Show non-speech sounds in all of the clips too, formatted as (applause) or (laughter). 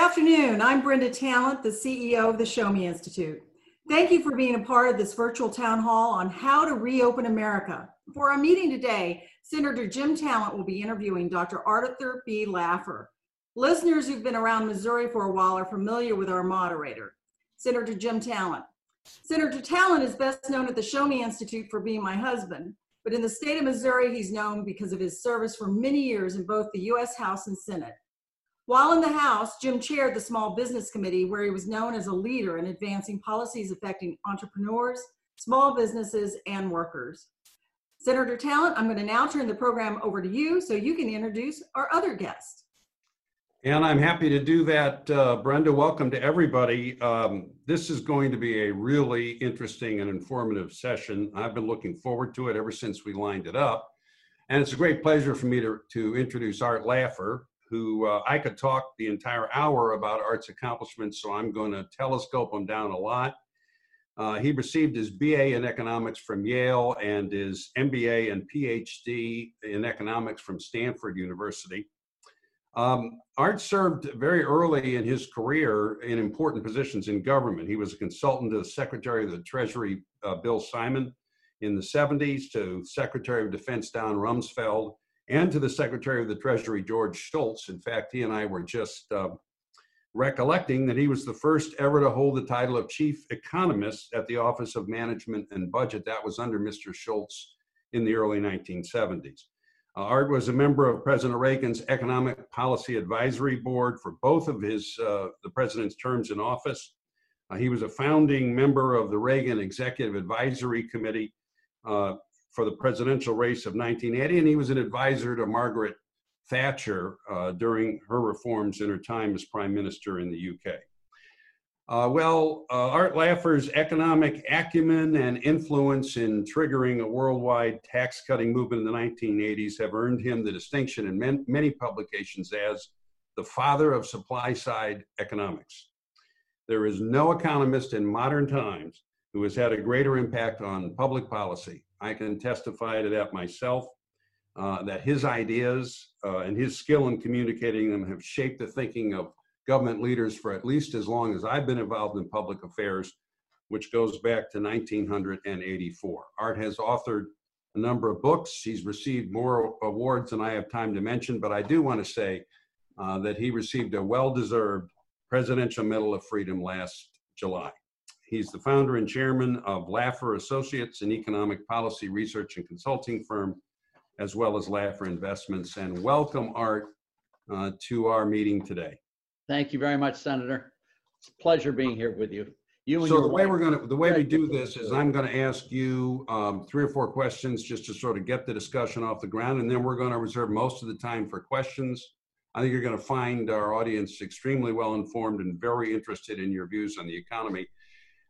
afternoon. I'm Brenda Talent, the CEO of the Show Me Institute. Thank you for being a part of this virtual town hall on how to reopen America. For our meeting today, Senator Jim Talent will be interviewing Dr. Arthur B. Laffer. Listeners who've been around Missouri for a while are familiar with our moderator, Senator Jim Talent. Senator Talent is best known at the Show Me Institute for being my husband, but in the state of Missouri, he's known because of his service for many years in both the U.S. House and Senate. While in the House, Jim chaired the Small Business Committee, where he was known as a leader in advancing policies affecting entrepreneurs, small businesses, and workers. Senator Talent, I'm going to now turn the program over to you so you can introduce our other guest. And I'm happy to do that, uh, Brenda. Welcome to everybody. Um, this is going to be a really interesting and informative session. I've been looking forward to it ever since we lined it up. And it's a great pleasure for me to, to introduce Art Laffer who uh, I could talk the entire hour about Art's accomplishments, so I'm going to telescope him down a lot. Uh, he received his BA in economics from Yale and his MBA and PhD in economics from Stanford University. Um, Art served very early in his career in important positions in government. He was a consultant to the Secretary of the Treasury, uh, Bill Simon, in the 70s, to Secretary of Defense Don Rumsfeld, and to the Secretary of the Treasury, George Shultz. In fact, he and I were just uh, recollecting that he was the first ever to hold the title of Chief Economist at the Office of Management and Budget. That was under Mr. Shultz in the early 1970s. Uh, Art was a member of President Reagan's Economic Policy Advisory Board for both of his uh, the president's terms in office. Uh, he was a founding member of the Reagan Executive Advisory Committee uh, for the presidential race of 1980, and he was an advisor to Margaret Thatcher uh, during her reforms in her time as prime minister in the UK. Uh, well, uh, Art Laffer's economic acumen and influence in triggering a worldwide tax cutting movement in the 1980s have earned him the distinction in man- many publications as the father of supply side economics. There is no economist in modern times who has had a greater impact on public policy I can testify to that myself, uh, that his ideas uh, and his skill in communicating them have shaped the thinking of government leaders for at least as long as I've been involved in public affairs, which goes back to 1984. Art has authored a number of books. He's received more awards than I have time to mention, but I do want to say uh, that he received a well deserved Presidential Medal of Freedom last July. He's the founder and chairman of Laffer Associates, an economic policy research and consulting firm, as well as Laffer Investments. And welcome, Art, uh, to our meeting today. Thank you very much, Senator. It's a pleasure being here with you. You so the way we're going to the way we do this is I'm going to ask you um, three or four questions just to sort of get the discussion off the ground, and then we're going to reserve most of the time for questions. I think you're going to find our audience extremely well informed and very interested in your views on the economy.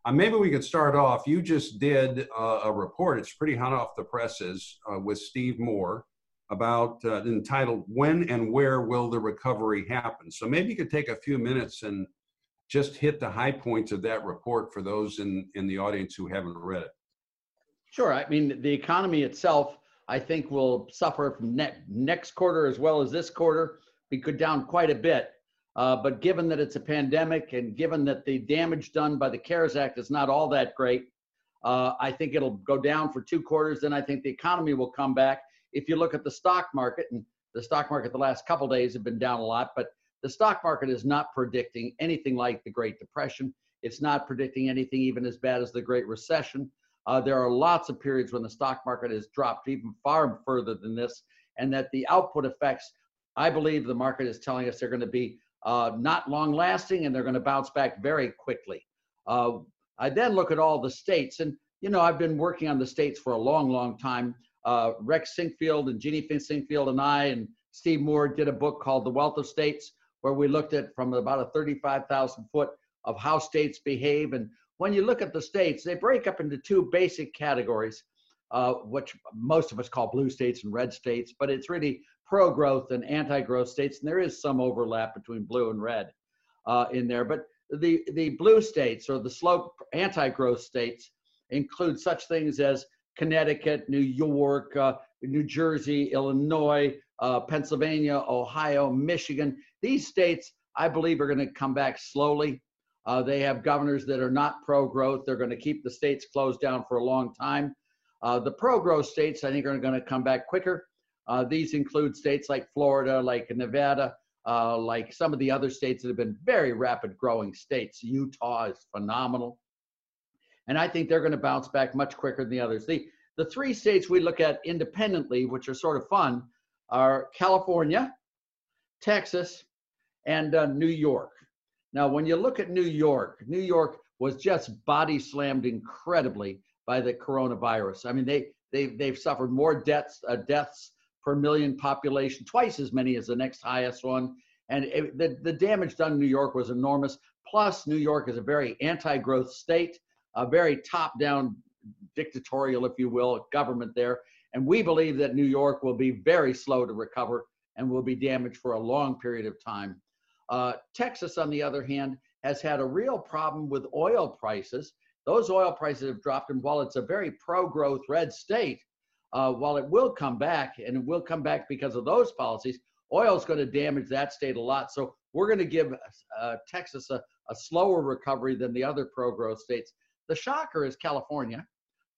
Uh, maybe we could start off. You just did uh, a report, it's pretty hot off the presses, uh, with Steve Moore about uh, entitled When and Where Will the Recovery Happen? So maybe you could take a few minutes and just hit the high points of that report for those in, in the audience who haven't read it. Sure. I mean, the economy itself, I think, will suffer from ne- next quarter as well as this quarter. We could down quite a bit. Uh, but given that it's a pandemic and given that the damage done by the CARES Act is not all that great, uh, I think it'll go down for two quarters. Then I think the economy will come back. If you look at the stock market, and the stock market the last couple days have been down a lot, but the stock market is not predicting anything like the Great Depression. It's not predicting anything even as bad as the Great Recession. Uh, there are lots of periods when the stock market has dropped even far further than this, and that the output effects, I believe the market is telling us they're going to be uh, not long lasting, and they're going to bounce back very quickly. Uh, I then look at all the states, and you know, I've been working on the states for a long, long time. Uh, Rex Sinquefield and Jeannie Sinquefield and I and Steve Moore did a book called The Wealth of States, where we looked at from about a 35,000 foot of how states behave. And when you look at the states, they break up into two basic categories, uh, which most of us call blue states and red states, but it's really pro growth and anti growth states, and there is some overlap between blue and red uh, in there. But the, the blue states or the slow anti growth states include such things as Connecticut, New York, uh, New Jersey, Illinois, uh, Pennsylvania, Ohio, Michigan. These states I believe are going to come back slowly. Uh, they have governors that are not pro-growth. They're going to keep the states closed down for a long time. Uh, the pro-growth states, I think, are going to come back quicker. Uh, these include states like Florida, like Nevada, uh, like some of the other states that have been very rapid growing states. Utah is phenomenal. And I think they're going to bounce back much quicker than the others. The, the three states we look at independently, which are sort of fun, are California, Texas, and uh, New York. Now, when you look at New York, New York was just body slammed incredibly by the coronavirus. I mean, they they they've suffered more deaths uh, deaths per million population, twice as many as the next highest one, and it, the the damage done in New York was enormous. Plus, New York is a very anti-growth state, a very top-down dictatorial, if you will, government there, and we believe that New York will be very slow to recover and will be damaged for a long period of time. Uh, Texas, on the other hand, has had a real problem with oil prices. Those oil prices have dropped, and while it's a very pro-growth red state, uh, while it will come back, and it will come back because of those policies, oil is going to damage that state a lot. So we're going to give uh, Texas a, a slower recovery than the other pro-growth states. The shocker is California.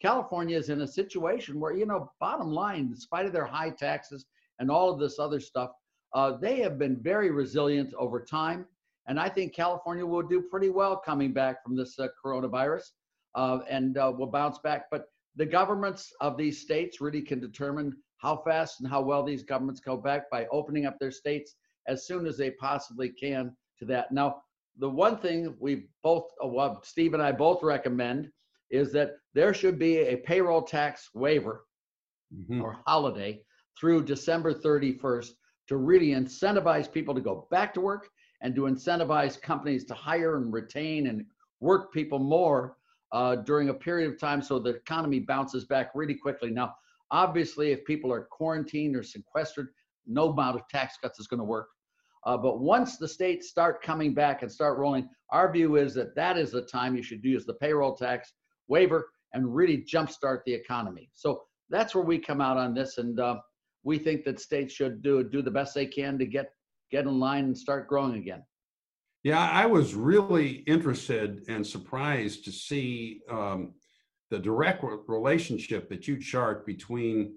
California is in a situation where, you know, bottom line, in spite of their high taxes and all of this other stuff, uh, they have been very resilient over time. And I think California will do pretty well coming back from this uh, coronavirus uh, and uh, will bounce back. But the governments of these states really can determine how fast and how well these governments go back by opening up their states as soon as they possibly can to that. Now, the one thing we both, uh, well, Steve and I both recommend is that there should be a payroll tax waiver Mhm. or holiday through December 31st to really incentivize people to go back to work and to incentivize companies to hire and retain and work people more uh, during a period of time so the economy bounces back really quickly. Now, obviously, if people are quarantined or sequestered, no amount of tax cuts is going to work. Uh, but once the states start coming back and start rolling, our view is that that is the time you should use the payroll tax waiver and really jumpstart the economy. So that's where we come out on this, and uh, we think that states should do do the best they can to get get in line and start growing again. Yeah, I was really interested and surprised to see um, the direct re- relationship that you chart between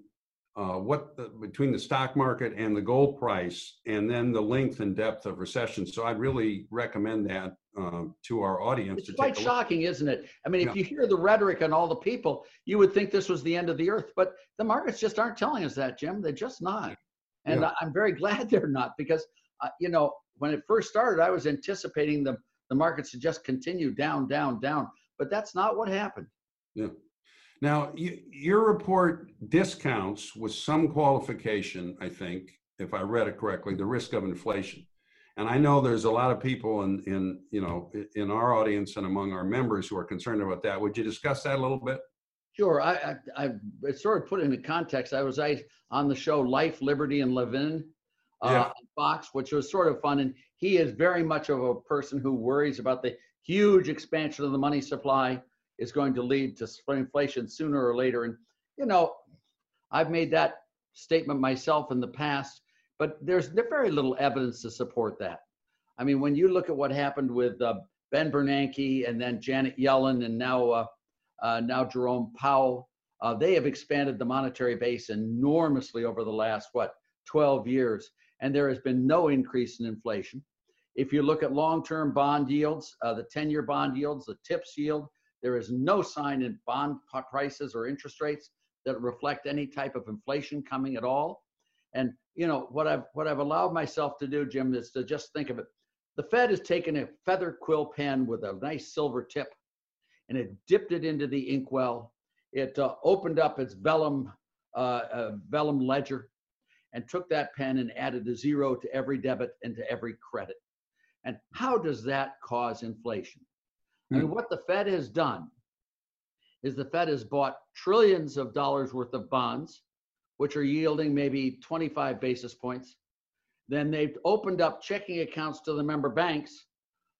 uh, what the, between the stock market and the gold price, and then the length and depth of recession. So I'd really recommend that um, to our audience. It's quite shocking, isn't it? I mean, if Yeah. you hear the rhetoric and all the people, you would think this was the end of the earth, but the markets just aren't telling us that, Jim. They're just not. And Yeah. I'm very (laughs) glad they're not because, uh, you know, when it first started, I was anticipating the, the markets to just continue down, down, down, but that's not what happened. Yeah. Now, you, your report discounts with some qualification, I think, if I read it correctly, the risk of inflation. And I know there's a lot of people in, in, you know, in our audience and among our members who are concerned about that. Would you discuss that a little bit? Sure. I, I, I sort of put it into context. I was I, on the show Life, Liberty, and Levin uh, Fox, which was sort of fun. And he is very much of a person who worries about the huge expansion of the money supply is going to lead to inflation sooner or later. And, you know, I've made that statement myself in the past, but there's very little evidence to support that. I mean, when you look at what happened with uh, Ben Bernanke and then Janet Yellen and now uh, uh, now Jerome Powell, uh, they have expanded the monetary base enormously over the last what 12 years, and there has been no increase in inflation. If you look at long-term bond yields, uh, the 10-year bond yields, the TIPS yield, there is no sign in bond prices or interest rates that reflect any type of inflation coming at all. And you know what I've what I've allowed myself to do, Jim, is to just think of it. The Fed has taken a feather quill pen with a nice silver tip, and it dipped it into the inkwell. It uh, opened up its vellum uh, uh, vellum ledger, and took that pen and added a zero to every debit and to every credit. And how does that cause inflation? I mean, what the Fed has done is the Fed has bought trillions of dollars worth of bonds, which are yielding maybe 25 basis points. Then they've opened up checking accounts to the member banks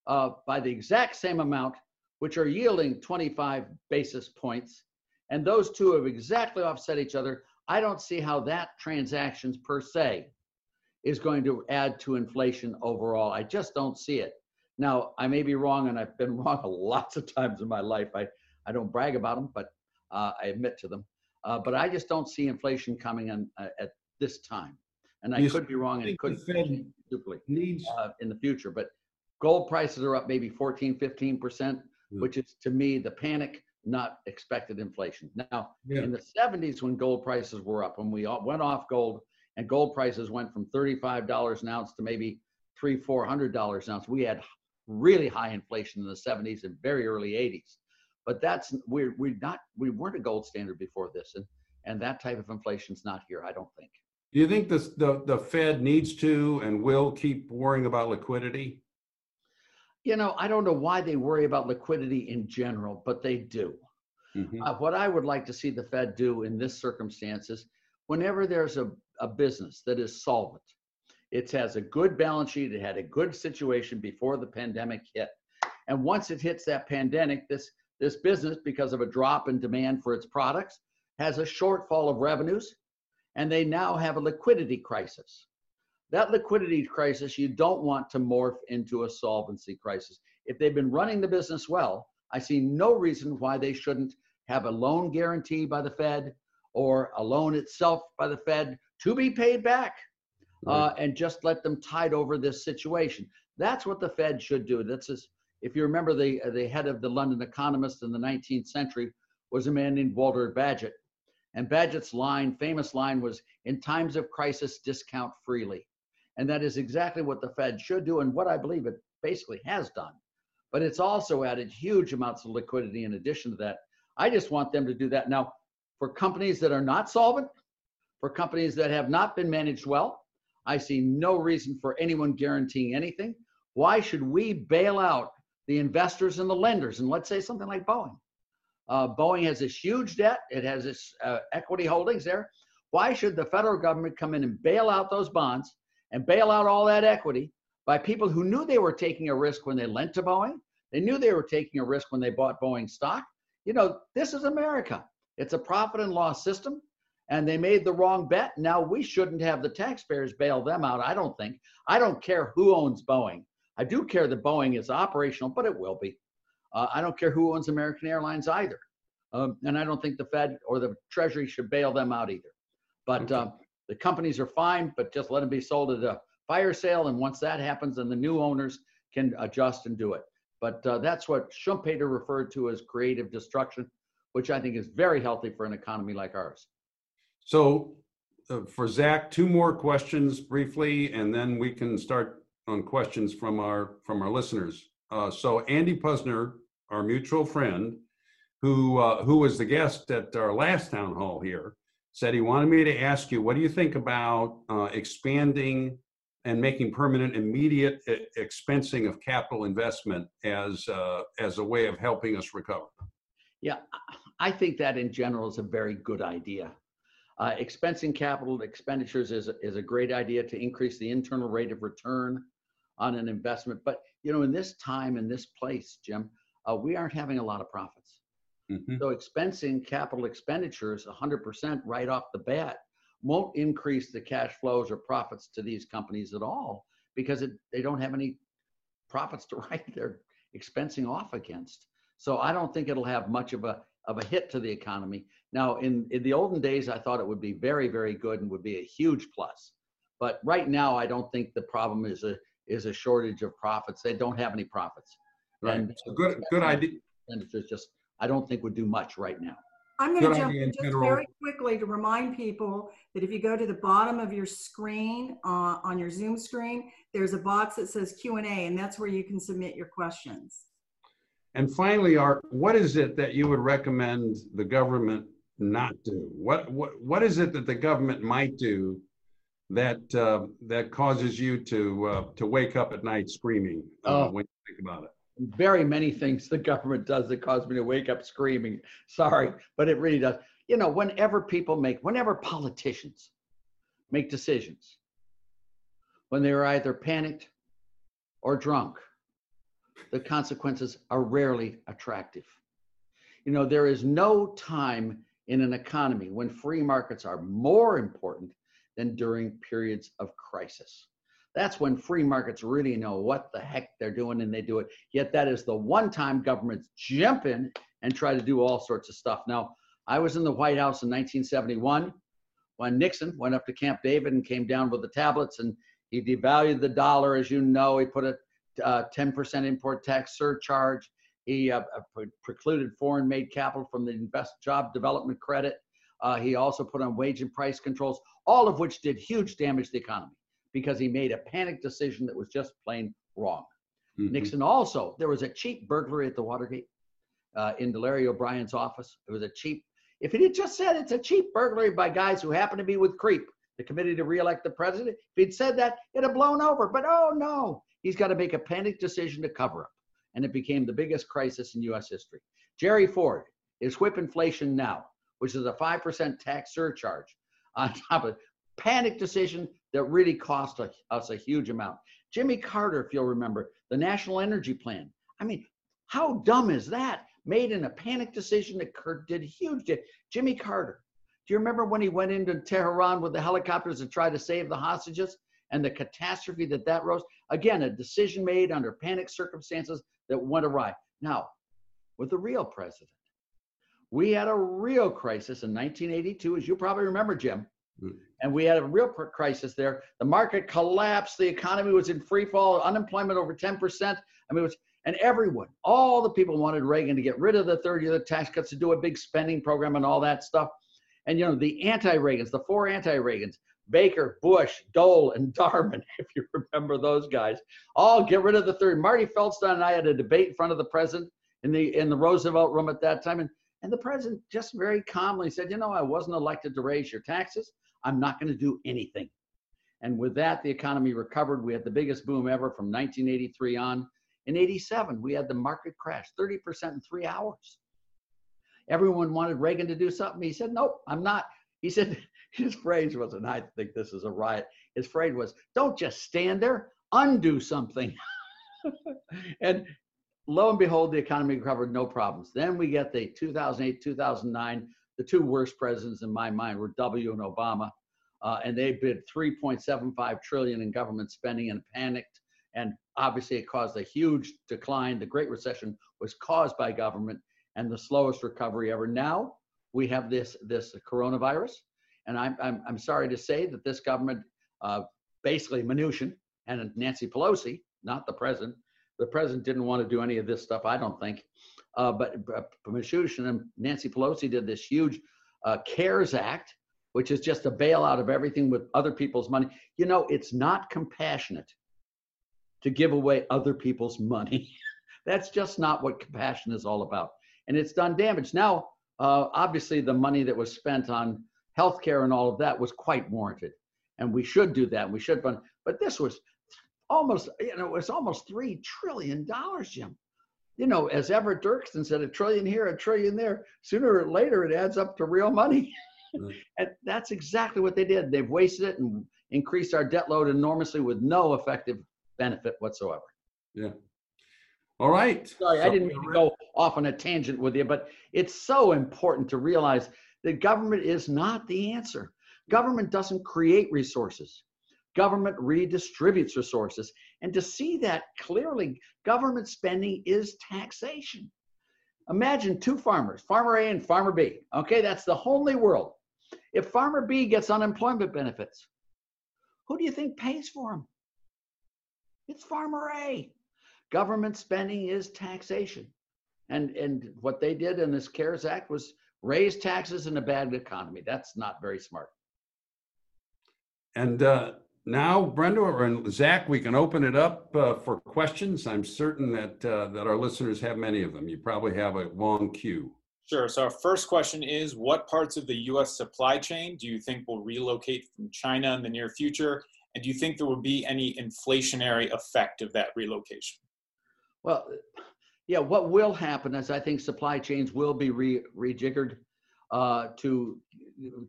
uh, by the exact same amount, which are yielding 25 basis points. And those two have exactly offset each other. I don't see how that transactions per se is going to add to inflation overall. I just don't see it. Now, I may be wrong, and I've been (laughs) wrong lots of times in my life. I, I don't brag about them, but uh, I admit to them. Uh, but I just don't see inflation coming in uh, at this time. And I You could be wrong, and it could Fed- change stupidly Needs, uh, in the future. But gold prices are up maybe 14, 15 percent, Hmm. which is to me the panic, not expected inflation. Now, yeah, in the 70s, when gold prices were up, when we went off gold and gold prices went from $35 an ounce to maybe three, four hundred dollars an ounce, we had really high inflation in the 70s and very early 80s. But that's we're we're not we weren't a gold standard before this, and and that type of inflation's not here. I don't think. do you think this, the, the Fed needs to and will keep worrying about liquidity? You know, I don't know why they worry about liquidity in general, but they do. Mhm. Uh, what I would like to see the Fed do in this circumstance is whenever there's a, a business that is solvent, it has a good balance sheet, it had a good situation before the pandemic hit. And once it hits that pandemic, this, this business, because of a drop in demand for its products, has a shortfall of revenues, and they now have a liquidity crisis. That liquidity crisis you don't want to morph into a solvency crisis. If they've been running the business well, I see no reason why they shouldn't have a loan guarantee by the Fed or a loan itself by the Fed to be paid back uh, and just let them tide over this situation. That's what the Fed should do. That's just, if you remember, the the head of the London Economist in the 19th century was a man named Walter Bagehot, and Bagehot's line, famous line, was "In times of crisis, discount freely," and that is exactly what the Fed should do, and what I believe it basically has done. But it's also added huge amounts of liquidity in addition to that. I just want them to do that now for companies that are not solvent, for companies that have not been managed well. I see no reason for anyone guaranteeing anything. Why should we bail out the investors and the lenders? And let's say something like Boeing. Uh, Boeing has this huge debt, it has its uh, equity holdings there. Why should the federal government come in and bail out those bonds and bail out all that equity by people who knew they were taking a risk when they lent to Boeing? They knew they were taking a risk when they bought Boeing stock. You know, this is America. It's a profit and loss system and they made the wrong bet. Now we shouldn't have the taxpayers bail them out. I don't think. I don't care who owns Boeing. I do care that Boeing is operational, but it will be. Uh, I don't care who owns American Airlines either. Um, and I don't think the Fed or the Treasury should bail them out either. But Okay. um, the companies are fine, but just let them be sold at a fire sale. And once that happens, then the new owners can adjust and do it. But uh, that's what Schumpeter referred to as creative destruction, which I think is very healthy for an economy like ours. So uh, for Zach, two more questions briefly, and then we can start on questions from our, from our listeners. Uh, So Andy Puzder, our mutual friend, who, uh, who was the guest at our last town hall here, said he wanted me to ask you, what do you think about uh, expanding and making permanent immediate expensing of capital investment as, uh, as a way of helping us recover? Yeah, I think that in general is a very good idea. Uh, expensing capital expenditures is, is a great idea to increase the internal rate of return on an investment. But, you know, in this time, in this place, Jim, uh, we aren't having a lot of profits. Mhm. So expensing capital expenditures 100% right off the bat won't increase the cash flows or profits to these companies at all because it, they don't have any profits to (laughs) write their expensing off against. So I don't think it'll have much of a of a hit to the economy. Now, in, in the olden days, I thought it would be very, very good and would be a huge plus. But right now, I don't think the problem is a is a shortage of profits. They don't have any profits. Right, And so good, good idea. (laughs) expenditures just I don't think would do much right now. I'm going to jump idea in in just general. very quickly to remind people that if you go to the bottom of your screen uh, on your Zoom screen, there's a box that says Q and A, and that's where you can submit your questions. And finally, Art, what is it that you would recommend the government not do? What what what is it that the government might do that uh, that causes you to uh, to wake up at night screaming uh, Oh. when you think about it? Very many things the government does that cause me to wake up screaming. Sorry, but it really does. You know, whenever people make, whenever politicians make decisions, when they're either panicked or drunk, the consequences are rarely attractive. You know, there is no time in an economy when free markets are more important than during periods of crisis. That's when free markets really know what the heck they're doing and they do it. Yet that is the one time governments jump in and try to do all sorts of stuff. Now, I was in the White House in 1971 when Nixon went up to Camp David and came down with the tablets and he devalued the dollar, as you know. He put a uh, 10% import tax surcharge. He uh, uh precluded foreign made capital from the invest job development credit. Uh, he also put on wage and price controls, all of which did huge damage to the economy because he made a panic decision that was just plain wrong. Mm-hmm. Nixon also, there was a cheap burglary at the Watergate uh, in Larry O'Brien's office. It was a cheap, if he had just said it's a cheap burglary by guys who happen to be with CREEP, the committee to reelect the president, if he'd said that, it'd have blown over. But oh no, he's got to make a panic decision to cover up. And it became the biggest crisis in US history. Jerry Ford is whip inflation now which is a 5% tax surcharge on (laughs) top of panic decision that really cost us a huge amount. Jimmy Carter, if you'll remember, the National Energy Plan. I mean, how dumb is that? Made in a panic decision that Kurt did huge. Jimmy Carter. Do you remember when he went into Tehran with the helicopters to try to save the hostages and the catastrophe that that rose? Again, a decision made under panic circumstances that went awry. Now, with the real president, we had a real crisis in 1982, as you probably remember, Jim. Mm. And we had a real crisis there. The market collapsed. The economy was in free fall. Unemployment over 10%. I mean, was, and everyone, all the people wanted Reagan to get rid of the third year the tax cuts, to do a big spending program and all that stuff. And, you know, the anti Reagans, the four anti Reagans, Baker, Bush, Dole, and (laughs) Darman, if you remember those guys, all get rid of the third. Marty Feldstein and I had a debate in front of the president in the in the Roosevelt room at that time. And and the president just very calmly said, You know, I wasn't elected to raise your taxes. I'm not going to do anything. And with that, the economy recovered. We had the biggest boom ever from 1983 on. In 87, we had the market crash 30% in three hours. Everyone wanted Reagan to do something. He said, Nope, I'm not. He said, (laughs) His phrase was, and I think this is a riot, his phrase was, Don't just stand there, undo something. (laughs) and lo and behold, the economy recovered no problems. Then we get the 2008, 2009, the two worst presidents in my mind were W and Obama, uh, and they bid 3.75 trillion in government spending and panicked. And obviously, it caused a huge decline. The Great Recession was caused by government, and the slowest recovery ever. Now we have this this coronavirus, and I'm I'm, I'm sorry to say that this government, uh, basically Mnuchin and Nancy Pelosi, not the president, the president didn't want to do any of this stuff, I don't think. Uh, but uh, Mnuchin and Nancy Pelosi did this huge uh, CARES Act, which is just a bailout of everything with other people's money. You know, it's not compassionate to give away other people's money. (laughs) That's just not what compassion is all about. And it's done damage. Now, uh, obviously, the money that was spent on healthcare and all of that was quite warranted. And we should do that. We should fund. But this was almost, you know, it was almost $3 trillion, Jim. You know, as Everett Dirksen said, a trillion here, a trillion there. Sooner or later, it adds up to real money. Mm. (laughs) and that's exactly what they did. They've wasted it and increased our debt load enormously with no effective benefit whatsoever. Yeah. All right. Sorry, so, I didn't mean to go off on a tangent with you, but it's so important to realize that government is not the answer. Government doesn't create resources government redistributes resources. And to see that clearly, government spending is taxation. Imagine two farmers, farmer A and farmer B. Okay, that's the only world. If farmer B gets unemployment benefits, who do you think pays for them? It's farmer A. Government spending is taxation. And, and what they did in this CARES Act was raise taxes in a bad economy. That's not very smart. And uh, now, Brenda or Zach, we can open it up uh, for questions. I'm certain that uh, that our listeners have many of them. You probably have a long queue. Sure. So our first question is, what parts of the U.S. supply chain do you think will relocate from China in the near future? And do you think there will be any inflationary effect of that relocation? Well, yeah, what will happen is I think supply chains will be re- rejiggered uh, to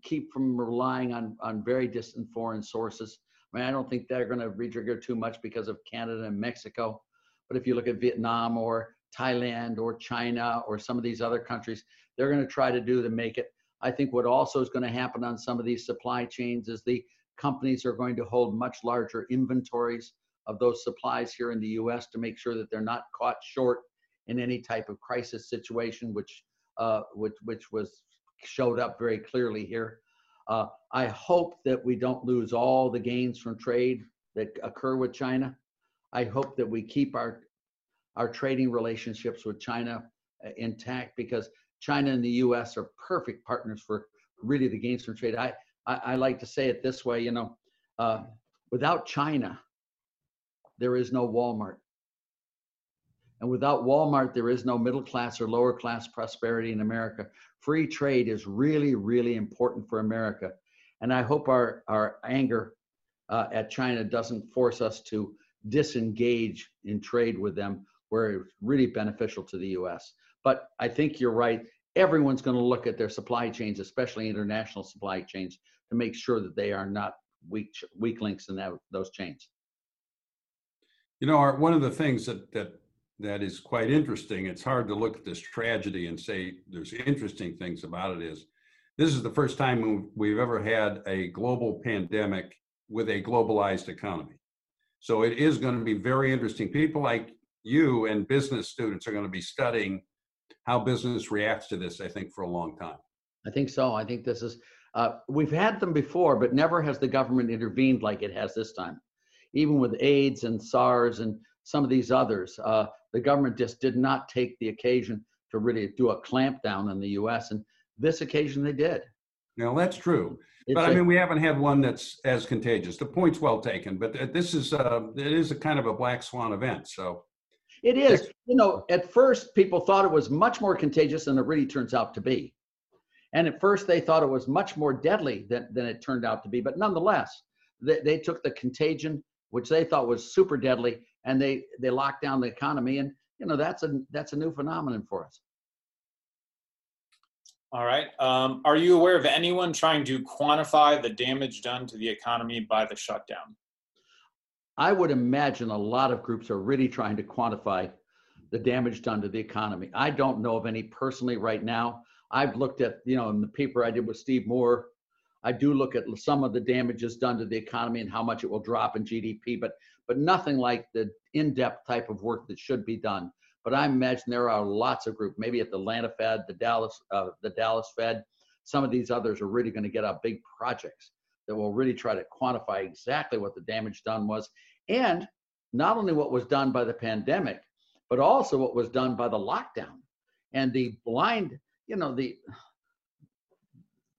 keep from relying on, on very distant foreign sources. I mean, I don't think they're going to retrigger too much because of Canada and Mexico. But if you look at Vietnam or Thailand or China or some of these other countries, they're going to try to do to make it. I think what also is going to happen on some of these supply chains is the companies are going to hold much larger inventories of those supplies here in the US to make sure that they're not caught short in any type of crisis situation, which, uh, which, which was showed up very clearly here. Uh, I hope that we don't lose all the gains from trade that occur with China. I hope that we keep our, our trading relationships with China uh, intact because China and the US are perfect partners for really the gains from trade. I, I, I like to say it this way, you know, uh, without China, there is no Walmart. And without Walmart, there is no middle class or lower class prosperity in America. Free trade is really, really important for America. And I hope our, our anger uh, at China doesn't force us to disengage in trade with them where it's really beneficial to the US. But I think you're right. Everyone's going to look at their supply chains, especially international supply chains, to make sure that they are not weak, weak links in that, those chains. You know, Art, one of the things that, that that is quite interesting. It's hard to look at this tragedy and say there's interesting things about it is this is the first time we've ever had a global pandemic with a globalized economy. So it is going to be very interesting. People like you and business students are going to be studying how business reacts to this, I think, for a long time. I think so. I think this is, uh, we've had them before, but never has the government intervened like it has this time. Even with AIDS and SARS and some of these others, uh, the government just did not take the occasion to really do a clampdown in the U.S. And this occasion they did. Now that's true. It's but I mean, we haven't had one that's as contagious. The point's well taken, but this is uh, it is a kind of a black swan event. So it is. You know, at first people thought it was much more contagious than it really turns out to be, and at first they thought it was much more deadly than than it turned out to be. But nonetheless, they, they took the contagion, which they thought was super deadly, and they they locked down the economy. And you know that's a that's a new phenomenon for us. All right. Um, are you aware of anyone trying to quantify the damage done to the economy by the shutdown? I would imagine a lot of groups are really trying to quantify the damage done to the economy. I don't know of any personally right now. I've looked at you know in the paper i did with steve moore I do look at some of the damages done to the economy and how much it will drop in GDP, but but nothing like the in-depth type of work that should be done. But I imagine there are lots of groups, maybe at the Atlanta Fed, the Dallas, uh, the Dallas Fed. Some of these others are really going to get out big projects that will really try to quantify exactly what the damage done was, and not only what was done by the pandemic, but also what was done by the lockdown and the blind, you know, the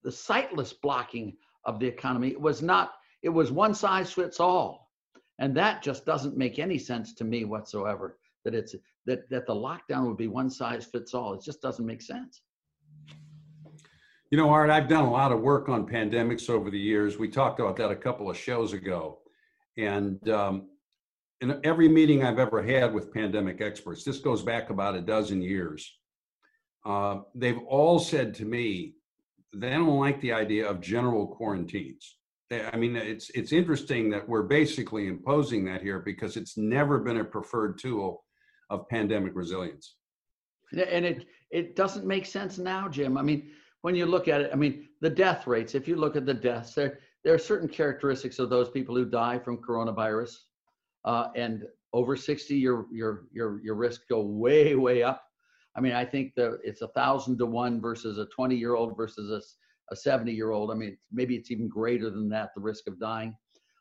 the sightless blocking of the economy It was not, it was one size fits all. And that just doesn't make any sense to me whatsoever. That it's that that the lockdown would be one size fits all. It just doesn't make sense. You know, Art, I've done a lot of work on pandemics over the years. We talked about that a couple of shows ago. And um, in every meeting I've ever had with pandemic experts, this goes back about a dozen years, uh, they've all said to me, they don't like the idea of general quarantines. I mean, it's it's interesting that we're basically imposing that here because it's never been a preferred tool of pandemic resilience. And it it doesn't make sense now, Jim. I mean, when you look at it, I mean, the death rates. If you look at the deaths, there there are certain characteristics of those people who die from coronavirus, uh, and over 60, your your your your risk go way way up. I mean, I think that it's a thousand to one versus a 20 year old versus a, a 70 year old. I mean, maybe it's even greater than that, the risk of dying.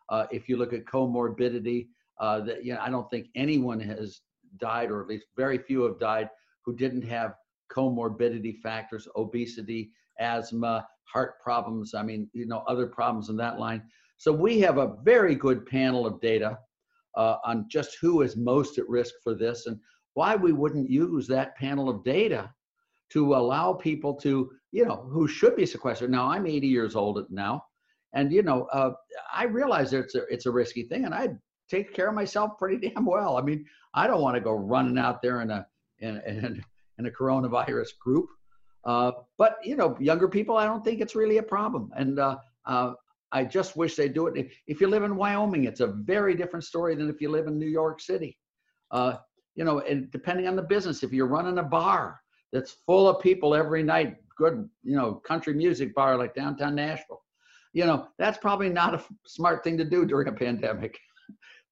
Uh, if you look at comorbidity, uh, that you know, I don't think anyone has died, or at least very few have died, who didn't have comorbidity factors, obesity, asthma, heart problems. I mean, you know, other problems in that line. So we have a very good panel of data uh, on just who is most at risk for this. And why we wouldn't use that panel of data to allow people to, you know, who should be sequestered. Now, I'm 80 years old now, and you know, uh, I realize it's a, it's a risky thing, and I take care of myself pretty (laughs) damn well. I mean, I don't want to go running out there in a in, in, in a coronavirus group. Uh, but you know, younger people, I don't think it's really a problem. And uh, uh, I just wish they do it. If you live in Wyoming, it's a very different story than if you live in New York City. Uh, you know, and depending on the business, if you're running a bar that's full of people every night, good, you know, country music bar like downtown Nashville, you know, that's probably not a smart thing to do during a pandemic. (laughs)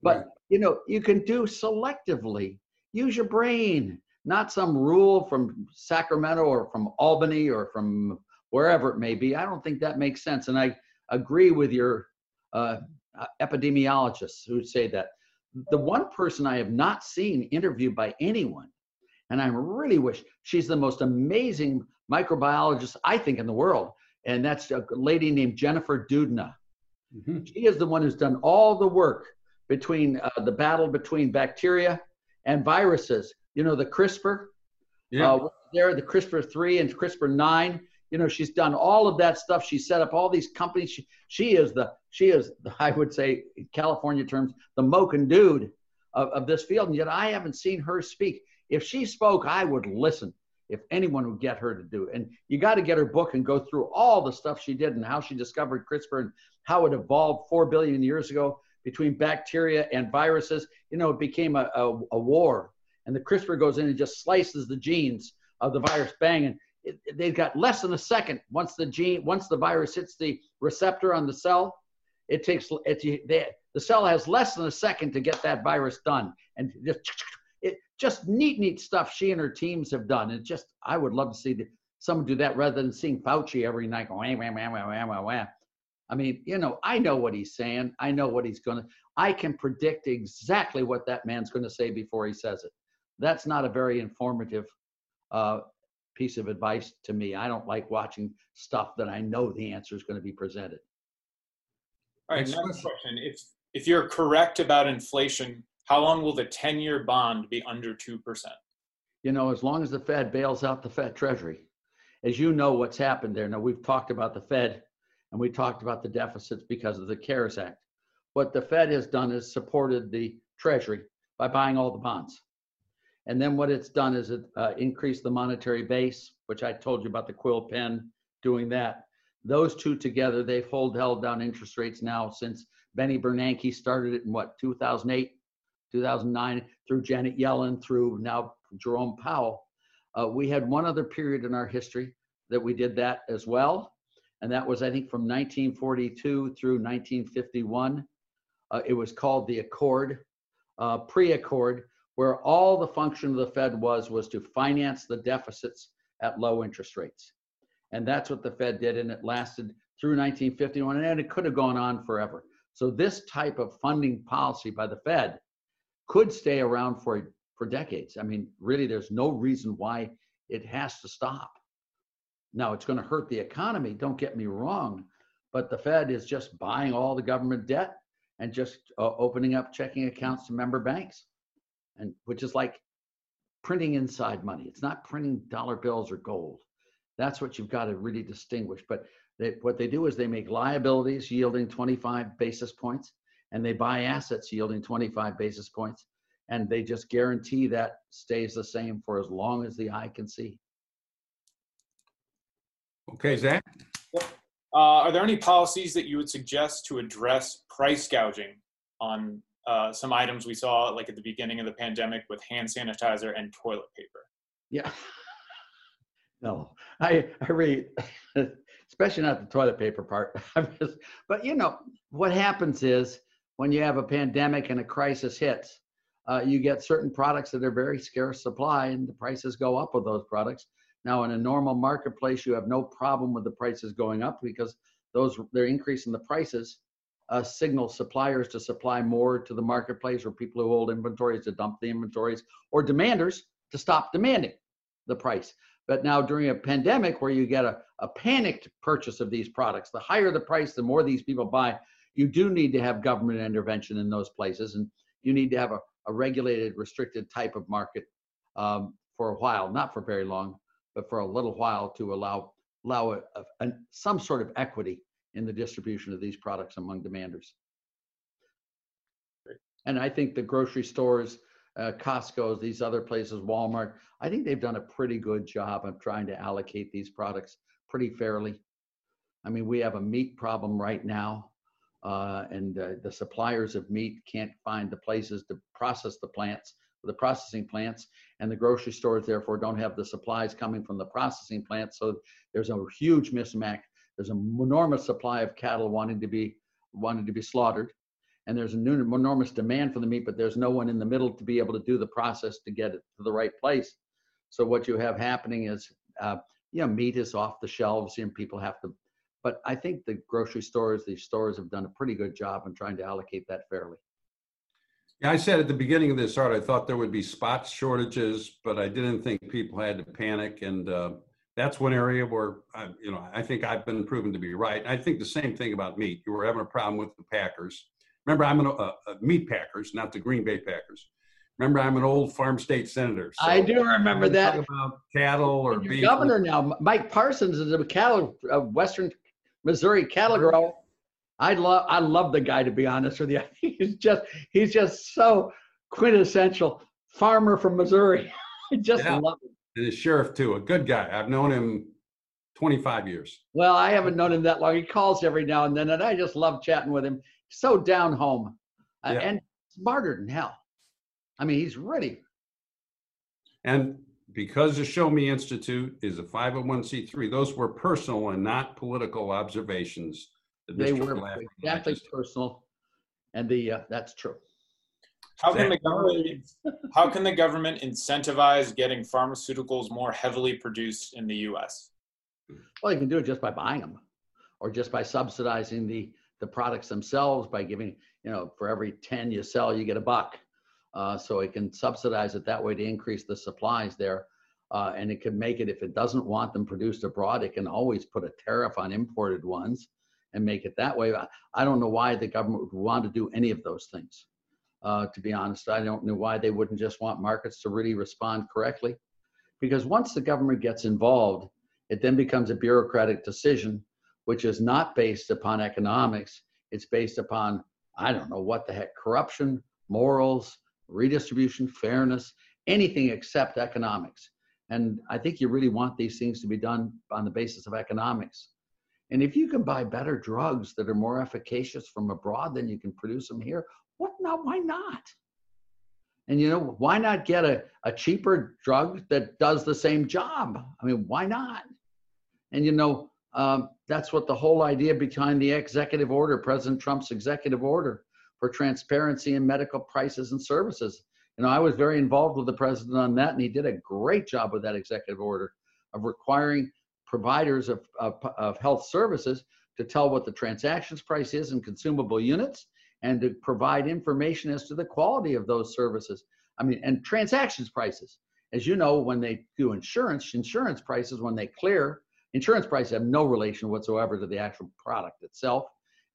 But, Right. you know, you can do selectively. Use your brain, not some rule from Sacramento or from Albany or from wherever it may be. I don't think that makes sense. And I agree with your uh, uh, epidemiologists who say that. The one person I have not seen interviewed by anyone, and I really wish she's the most amazing microbiologist I think in the world, and that's a lady named Jennifer Doudna. Mhm. She is the one who's done all the work between uh, the battle between bacteria and viruses. You know, the CRISPR, Yeah, uh, there, the CRISPR 3 and CRISPR 9. You know, she's done all of that stuff. She set up all these companies. She, she is the, she is, (laughs) I would say, in California terms, the moken dude of, of this field. And yet I haven't seen her speak. If she spoke, I would listen if anyone would get her to do it. And you got to get her book and go through all the stuff she did and how she discovered CRISPR and how it evolved four billion years ago between bacteria and viruses. You know, it became a, a, a war. And the CRISPR goes in and just slices the genes of the virus, bang, and it, they've got less than a second once the gene, once the virus hits the receptor on the cell. It takes it, they, the cell has less than a second to get that virus done, and just it just neat, neat stuff she and her teams have done. It just I would love to see the, someone do that rather than seeing Fauci every night going wham, wham, wham, wham, wham, wham. I mean, you know, I know what he's saying. I know what he's gonna. I can predict exactly what that man's going to say before he says it. That's not a very informative uh, piece of advice to me. I don't like watching stuff that I know the answer is going to be presented. All right, Next next question. question. If, if you're correct about inflation, how long will the 10-year bond be under 2%? You know, as long as the Fed bails out the Fed Treasury, as you know, what's happened there. Now we've talked about the Fed, and we talked about the deficits because of the CARES Act. What the Fed has done is supported the Treasury by buying all the bonds. And then what it's done is it uh, increased the monetary base, which I told you about the quill pen doing that. Those two together, they've hold, held down interest rates now since Benny Bernanke started it in what, 2008, 2009, through Janet Yellen, through now Jerome Powell. Uh, we had one other period in our history that we did that as well. And that was, I think, from 1942 through 1951. Uh, it was called the Accord, uh, pre-Accord, where all the function of the Fed was was to finance the deficits at low interest rates, and that's what the Fed did, and it lasted through 1951, and it could have gone on forever. So this type of funding policy by the Fed could stay around for for decades. I mean, really, there's no reason why it has to stop. Now, it's going to hurt the economy. Don't get me wrong, but the Fed is just buying all the government debt and just uh, opening up checking accounts to member banks and which is like printing inside money it's not printing dollar bills or gold that's what you've got to really distinguish but they, what they do is they make liabilities yielding 25 basis points and they buy assets yielding 25 basis points and they just guarantee that stays the same for as long as the eye can see okay, Zach? Uh, are there any policies that you would suggest to address price gouging on uh, some items we saw like at the beginning of the pandemic with hand sanitizer and toilet paper? Yeah. (laughs) No, I, I really, (laughs) especially not the toilet paper part. (laughs) But you know, what happens is when you have a pandemic and a crisis hits, uh, you get certain products that are very scarce supply and the prices go up with those products. Now, in a normal marketplace, you have no problem with the prices going up because those they're increasing the prices uh, signal suppliers to supply more to the marketplace or people who hold inventories to dump the inventories or demanders to stop demanding the price. But now during a pandemic where you get a, a panicked purchase of these products, the higher the price, the more these people buy, you do need to have government intervention in those places. And you need to have a, a regulated, restricted type of market um, for a while, not for very long, but for a little while to allow, allow a, a, some sort of equity in the distribution of these products among demanders. And I think the grocery stores, uh, Costco's, these other places, Walmart, I think they've done a pretty good job of trying to allocate these products pretty fairly. I mean, we have a meat problem right now, uh, and uh, the suppliers of meat can't find the places to process the plants, the processing plants, and the grocery stores therefore don't have the supplies coming from the processing plants. So there's a huge mismatch there's an enormous supply of cattle wanting to be wanting to be slaughtered, and there's an enormous demand for the meat, but there's no one in the middle to be able to do the process to get it to the right place. So what you have happening is, uh, you know, meat is off the shelves and people have to. But I think the grocery stores, these stores have done a pretty good job in trying to allocate that fairly. Yeah, I said at the beginning of this, Art, I thought there would be spot shortages, but I didn't think people had to panic. And uh, that's one area where, I, you know, I think I've been proven to be right. I think the same thing about meat. You were having a problem with the Packers. Remember, I'm an, uh, uh, meat Packers, not the Green Bay Packers. Remember, I'm an old farm state senator. So I do remember that. About cattle or beef. Governor now, Mike Parsons is a cattle, a Western Missouri cattle grower. I love I love the guy to be honest with you. (laughs) He's just he's just so quintessential farmer from Missouri. (laughs) I just yeah. love him. And the sheriff too, a good guy. I've known him 25 years. Well, I haven't known him that long. He calls every now and then, and I just love chatting with him. So down home, uh, and smarter than hell. I mean, he's ready. And because the Show Me Institute is a 501c3, those were personal and not political observations they were exactly personal, and the uh, that's true. How can the government how can the government incentivize getting pharmaceuticals more heavily produced in the U.S.? Well, you can do it just by buying them, or just by subsidizing the the products themselves by giving you know for every ten you sell you get a buck. Uh, so it can subsidize it that way to increase the supplies there. Uh, and it can make it if it doesn't want them produced abroad, it can always put a tariff on imported ones and make it that way. I don't know why the government would want to do any of those things. Uh, to be honest, I don't know why they wouldn't just want markets to really respond correctly. Because once the government gets involved, it then becomes a bureaucratic decision, which is not based upon economics. It's based upon, I don't know what the heck, corruption, morals, redistribution, fairness, anything except economics. And I think you really want these things to be done on the basis of economics. And if you can buy better drugs that are more efficacious from abroad than you can produce them here, what not? Why not? And you know, why not get a, a cheaper drug that does the same job? I mean, why not? And you know, um, that's what the whole idea behind the executive order, President Trump's executive order for transparency in medical prices and services. You know, I was very involved with the president on that, and he did a great job with that executive order of requiring providers of, of, of health services to tell what the transactions price is in consumable units and to provide information as to the quality of those services. I mean, and transactions prices. As you know, when they do insurance, insurance prices, when they clear, insurance prices have no relation whatsoever to the actual product itself.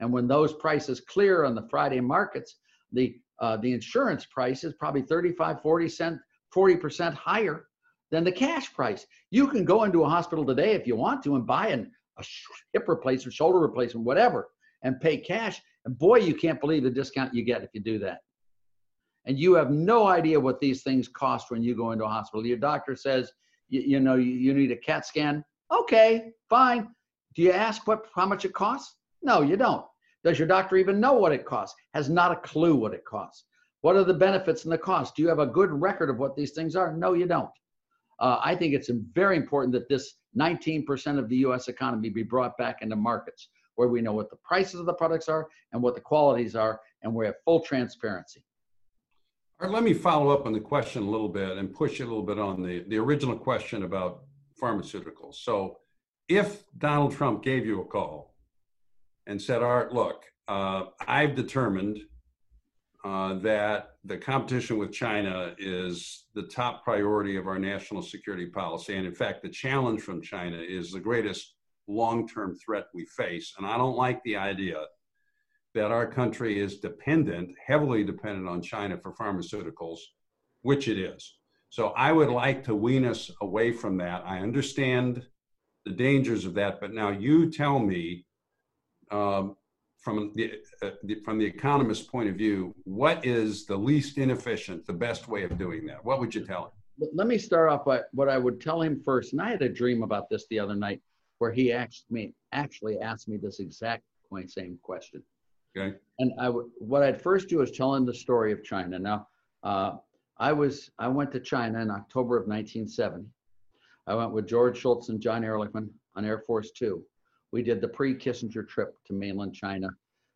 And when those prices clear on the Friday markets, the uh, the insurance price is probably 35, 40 cent, 40% higher than the cash price. You can go into a hospital today if you want to and buy an, a hip replacement, shoulder replacement, whatever, and pay cash. And boy, you can't believe the discount you get if you do that. And you have no idea what these things cost when you go into a hospital. Your doctor says, you, you know, you, you need a CAT scan. Okay, fine. Do you ask what how much it costs? No, you don't. Does your doctor even know what it costs? Has not a clue what it costs. What are the benefits and the costs? Do you have a good record of what these things are? No, you don't uh, I think it's very important that this 19% of the US economy be brought back into markets where we know what the prices of the products are and what the qualities are, and we have full transparency. All right, let me follow up on the question a little bit and push you a little bit on the, the original question about pharmaceuticals. So, if Donald Trump gave you a call and said, Art, look, uh, I've determined uh, that the competition with China is the top priority of our national security policy. And in fact, the challenge from China is the greatest long term threat we face. And I don't like the idea that our country is dependent, heavily dependent on China for pharmaceuticals, which it is. So I would like to wean us away from that. I understand the dangers of that, but now you tell me um, from the, uh, the, from the economist's point of view, what is the least inefficient, the best way of doing that? What would you tell him? Let me start off by what I would tell him first. And I had a dream about this the other night, where he asked me actually asked me this exact point, same question. Okay. And I what I'd first do is tell him the story of China. Now, uh, I was I went to China in October of 1970. I went with George Shultz and John Ehrlichman on Air Force Two We did the pre-Kissinger trip to mainland China,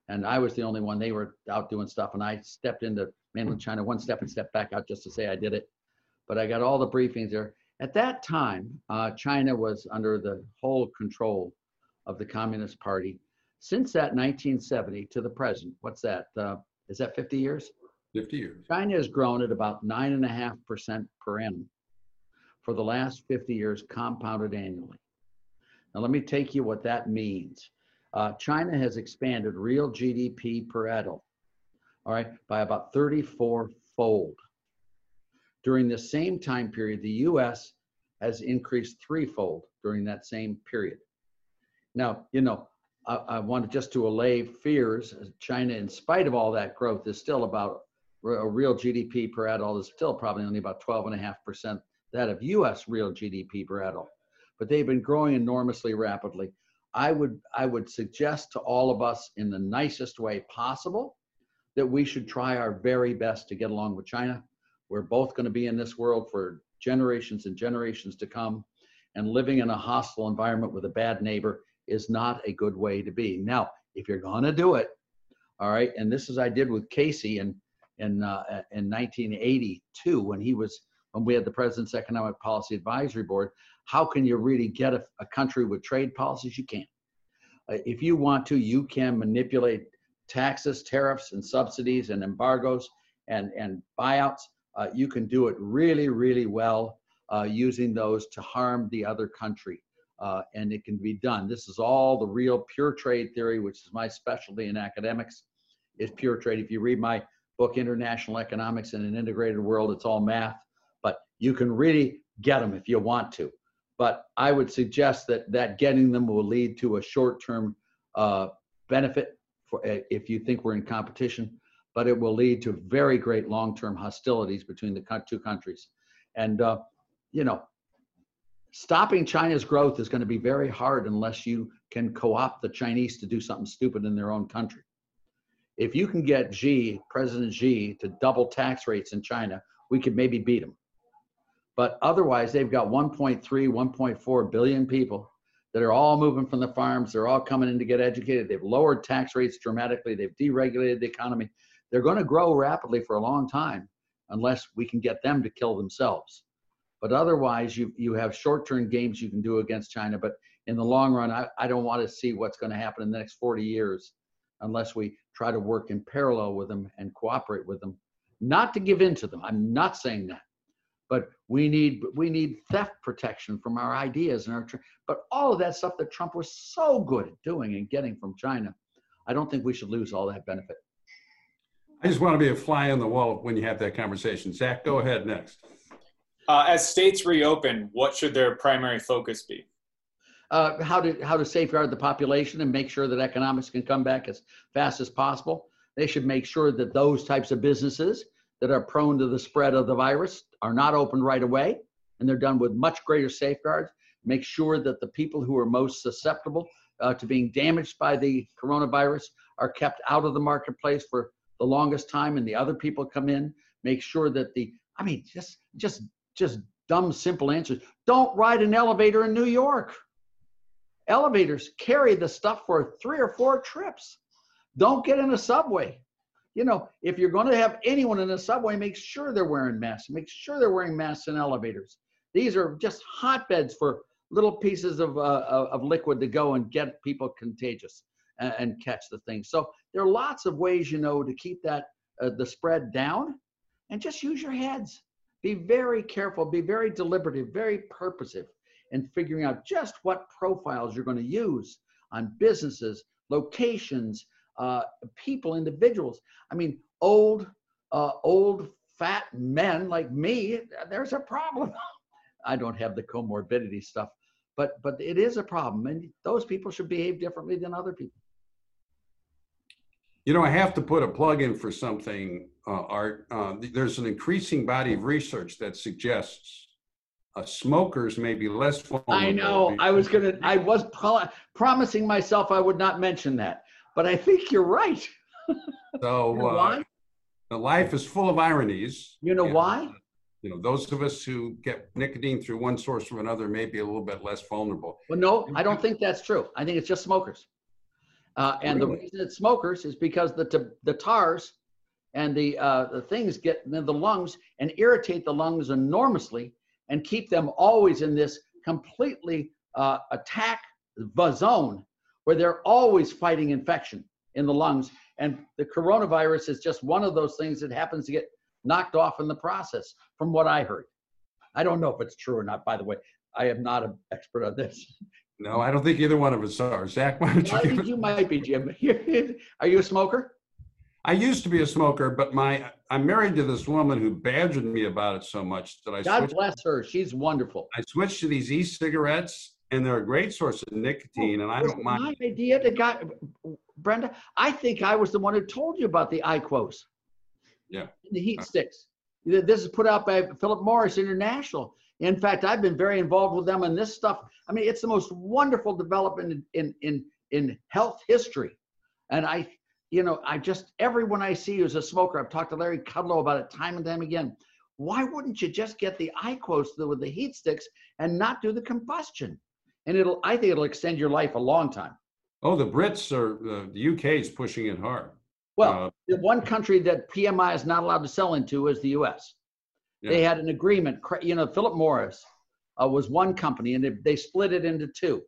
and I was the only one. They were out doing stuff, and I stepped into mainland China one step and stepped back out just to say I did it. But I got all the briefings there. At that time, uh, China was under the whole control of the Communist Party. Since that 1970 to the present, what's that? Uh, is that 50 years? 50 years. China has grown at about 9.5% per annum for the last 50 years, compounded annually. Now, let me take you what that means. Uh, China has expanded real GDP per adult, all right, by about 34 fold. During the same time period, the US has increased threefold during that same period. Now, you know, I, I wanted just to allay fears. China, in spite of all that growth, is still about a real GDP per adult is still probably only about 12.5% that of US real GDP per adult. But they've been growing enormously rapidly. I would, I would suggest to all of us in the nicest way possible that we should try our very best to get along with China. We're both going to be in this world for generations and generations to come. And living in a hostile environment with a bad neighbor is not a good way to be. Now, if you're going to do it, all right, and this is I did with Casey in in uh, in 1982 when he was when we had the President's Economic Policy Advisory Board. How can you really get a, a country with trade policies? You can't. Uh, if you want to, you can manipulate taxes, tariffs, and subsidies and embargoes and and buyouts. Uh, you can do it really, really well uh, using those to harm the other country. Uh, and it can be done. This is all the real pure trade theory, which is my specialty in academics, is pure trade. If you read my book, International Economics in an Integrated World, it's all math, you can really get them if you want to. But I would suggest that that getting them will lead to a short-term uh, benefit for uh, if you think we're in competition, but it will lead to very great long-term hostilities between the two countries. And uh, you know, stopping China's growth is going to be very hard unless you can co-opt the Chinese to do something stupid in their own country. If you can get Xi, President Xi, to double tax rates in China, we could maybe beat them. But otherwise, they've got 1.3, 1.4 billion people that are all moving from the farms. They're all coming in to get educated. They've lowered tax rates dramatically. They've deregulated the economy. They're going to grow rapidly for a long time unless we can get them to kill themselves. But otherwise, you you have short-term games you can do against China. But in the long run, I, I don't want to see what's going to happen in the next 40 years unless we try to work in parallel with them and cooperate with them. Not to give in to them. I'm not saying that. But we need we need theft protection from our ideas and our but all of that stuff that Trump was so good at doing and getting from China. I don't think we should lose all that benefit. I just want to be a fly on the wall when you have that conversation. Zach, go ahead next. Uh, as states reopen, what should their primary focus be? Uh, how to how to safeguard the population and make sure that economics can come back as fast as possible. They should make sure that those types of businesses that are prone to the spread of the virus are not opened right away, and they're done with much greater safeguards. Make sure that the people who are most susceptible uh, to being damaged by the coronavirus are kept out of the marketplace for the longest time, and the other people come in. Make sure that the I mean, just just just dumb, simple answers. Don't ride an elevator in New York. Elevators carry the stuff for three or four trips. Don't get in a subway. You know, if you're going to have anyone in the subway, make sure they're wearing masks. Make sure they're wearing masks in elevators. These are just hotbeds for little pieces of, uh, of liquid to go and get people contagious and, and, catch the thing. So there are lots of ways, you know, to keep that uh, the spread down, and just use your heads. Be very careful, be very deliberative, very purposive in figuring out just what profiles you're going to use on businesses, locations, uh, people, individuals. I mean, old, uh, old fat men like me, there's a problem. (laughs) I don't have the comorbidity stuff, but but it is a problem, and those people should behave differently than other people. You know, I have to put a plug in for something, uh, Art. Uh, there's an increasing body of research that suggests uh, smokers may be less vulnerable. I know. I was gonna. I was pro- promising myself I would not mention that, but I think you're right. so you know why? Uh, life is full of ironies. You know why? you know, those of us who get nicotine through one source or another may be a little bit less vulnerable. Well, no, I don't think that's true. I think it's just smokers. Uh, and the reason it's smokers is because the, the tars and the, uh, the things get in the lungs and irritate the lungs enormously and keep them always in this completely uh, attack the zone where they're always fighting infection in the lungs. And the coronavirus is just one of those things that happens to get knocked off in the process, from what I heard. I don't know if it's true or not, by the way. I am not an expert on this. No, I don't think either one of us are. Zach, why don't I you give think it? you might be, Jim. (laughs) Are you a smoker? I used to be a smoker, but my, I'm married to this woman who badgered me about it so much that I God switched, bless her. She's wonderful. I switched to these e-cigarettes and they're a great source of oh, nicotine and I don't mind. My idea to got Brenda. I think I was the one who told you about the IQOS. Yeah. The heat sticks. This is put out by Philip Morris International. In fact, I've been very involved with them in this stuff. I mean, it's the most wonderful development in in in, in health history. And I, you know, I just everyone I see who's a smoker, I've talked to Larry Kudlow about it time and time again. Why wouldn't you just get the IQOS with the heat sticks and not do the combustion? And it'll, I think it'll extend your life a long time. Oh, the Brits are, uh, the UK is pushing it hard. Well, Uh, the one country that PMI is not allowed to sell into is the U.S. They had an agreement. You know, Philip Morris uh, was one company, and they, they split it into two,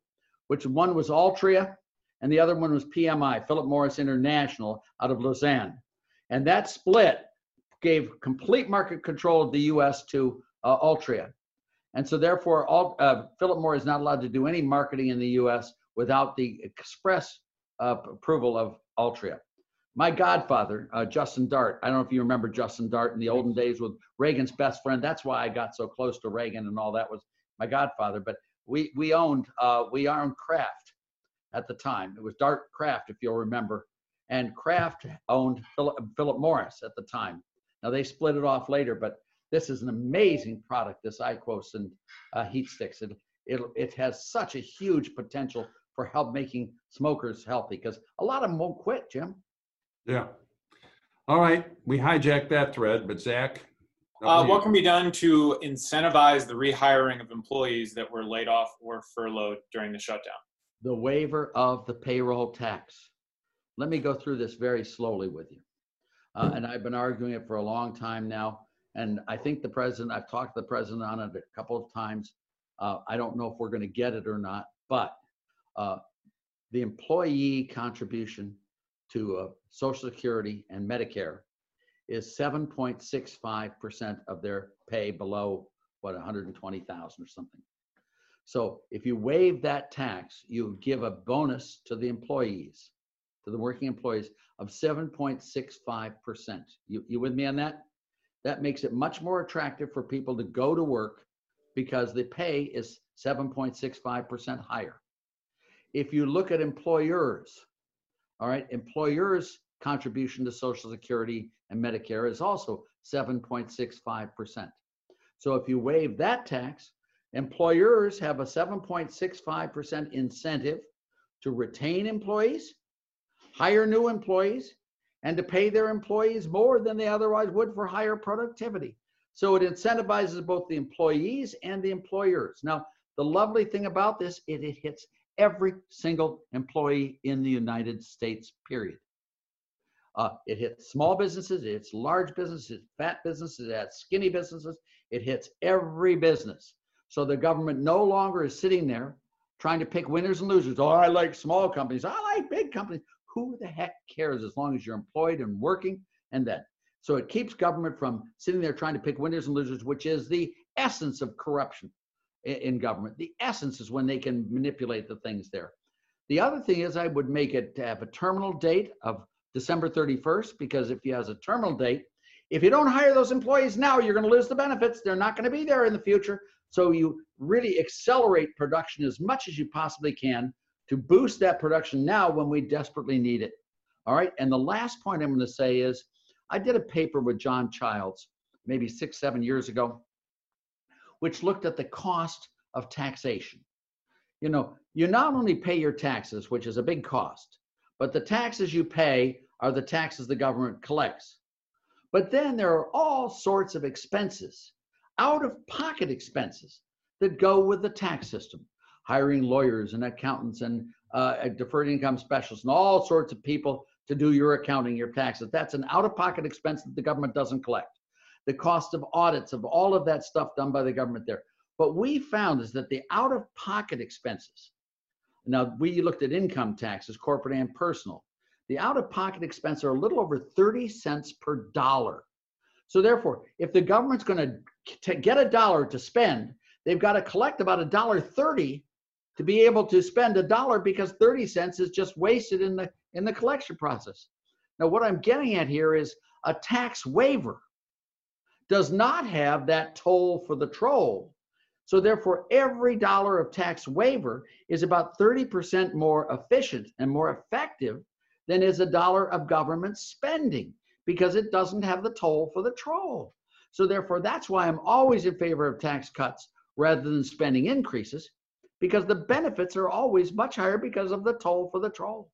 which one was Altria, and the other one was PMI, Philip Morris International, out of Lausanne. And that split gave complete market control of the U.S. to uh, Altria, and so therefore, all, uh, Philip Morris is not allowed to do any marketing in the U.S. without the express uh, approval of Altria my godfather, uh, Justin Dart. I don't know if you remember Justin Dart in the olden days with Reagan's best friend. That's why I got so close to Reagan and all that was my godfather. But we we owned uh, we owned Kraft at the time. It was Dart Kraft, if you'll remember, and Kraft owned Philip, Philip Morris at the time. Now they split it off later, but this is an amazing product. This IQOS and uh, heat sticks. It it it has such a huge potential for help making smokers healthy because a lot of them won't quit, Jim. Yeah. All right, we hijacked that thread, but Zach? Uh, what can be done to incentivize the rehiring of employees that were laid off or furloughed during the shutdown? the waiver of the payroll tax. Let me go through this very slowly with you. Uh, and I've been arguing it for a long time now. And I think the president, I've talked to the president on it a couple of times. Uh, I don't know if we're going to get it or not, but uh, the employee contribution to uh, Social Security and Medicare is 7.65% of their pay below what 120,000 or something. So if you waive that tax, you give a bonus to the employees, to the working employees of 7.65%. You, you with me on that? That makes it much more attractive for people to go to work because the pay is 7.65% higher. If you look at employers, all right, employers' contribution to Social Security and Medicare is also 7.65%. So if you waive that tax, employers have a 7.65% incentive to retain employees, hire new employees, and to pay their employees more than they otherwise would for higher productivity. So it incentivizes both the employees and the employers. Now, the lovely thing about this, is it hits every single employee in the United States, period. Uh, it hits small businesses, it hits large businesses, it fat businesses, it hits skinny businesses, it hits every business. So the government no longer is sitting there trying to pick winners and losers. Oh, I like small companies. I like big companies. Who the heck cares as long as you're employed and working and that? So it keeps government from sitting there trying to pick winners and losers, which is the essence of corruption in government. The essence is when they can manipulate the things there. The other thing is I would make it have a terminal date of December 31st, because if you has a terminal date, if you don't hire those employees now, you're going to lose the benefits. They're not going to be there in the future. So you really accelerate production as much as you possibly can to boost that production now when we desperately need it. All right. And the last point I'm going to say is I did a paper with John Childs maybe six, seven years ago, which looked at the cost of taxation. You know, you not only pay your taxes, which is a big cost, but the taxes you pay are the taxes the government collects. But then there are all sorts of expenses out of pocket expenses that go with the tax system, hiring lawyers and accountants and uh, deferred income specialists and all sorts of people to do your accounting, your taxes. That's an out of pocket expense that the government doesn't collect. The cost of audits of all of that stuff done by the government there. What we found is that the out of pocket expenses, now we looked at income taxes, corporate and personal, the out of pocket expenses are a little over 30 cents per dollar. So therefore, if the government's going to get a dollar to spend, they've got to collect about a dollar 30 to be able to spend a dollar because 30 cents is just wasted in the in the collection process. Now what I'm getting at here is a tax waiver does not have that toll for the troll. So therefore every dollar of tax waiver is about 30% more efficient and more effective than is a dollar of government spending because it doesn't have the toll for the troll. So therefore that's why I'm always in favor of tax cuts rather than spending increases because the benefits are always much higher because of the toll for the troll.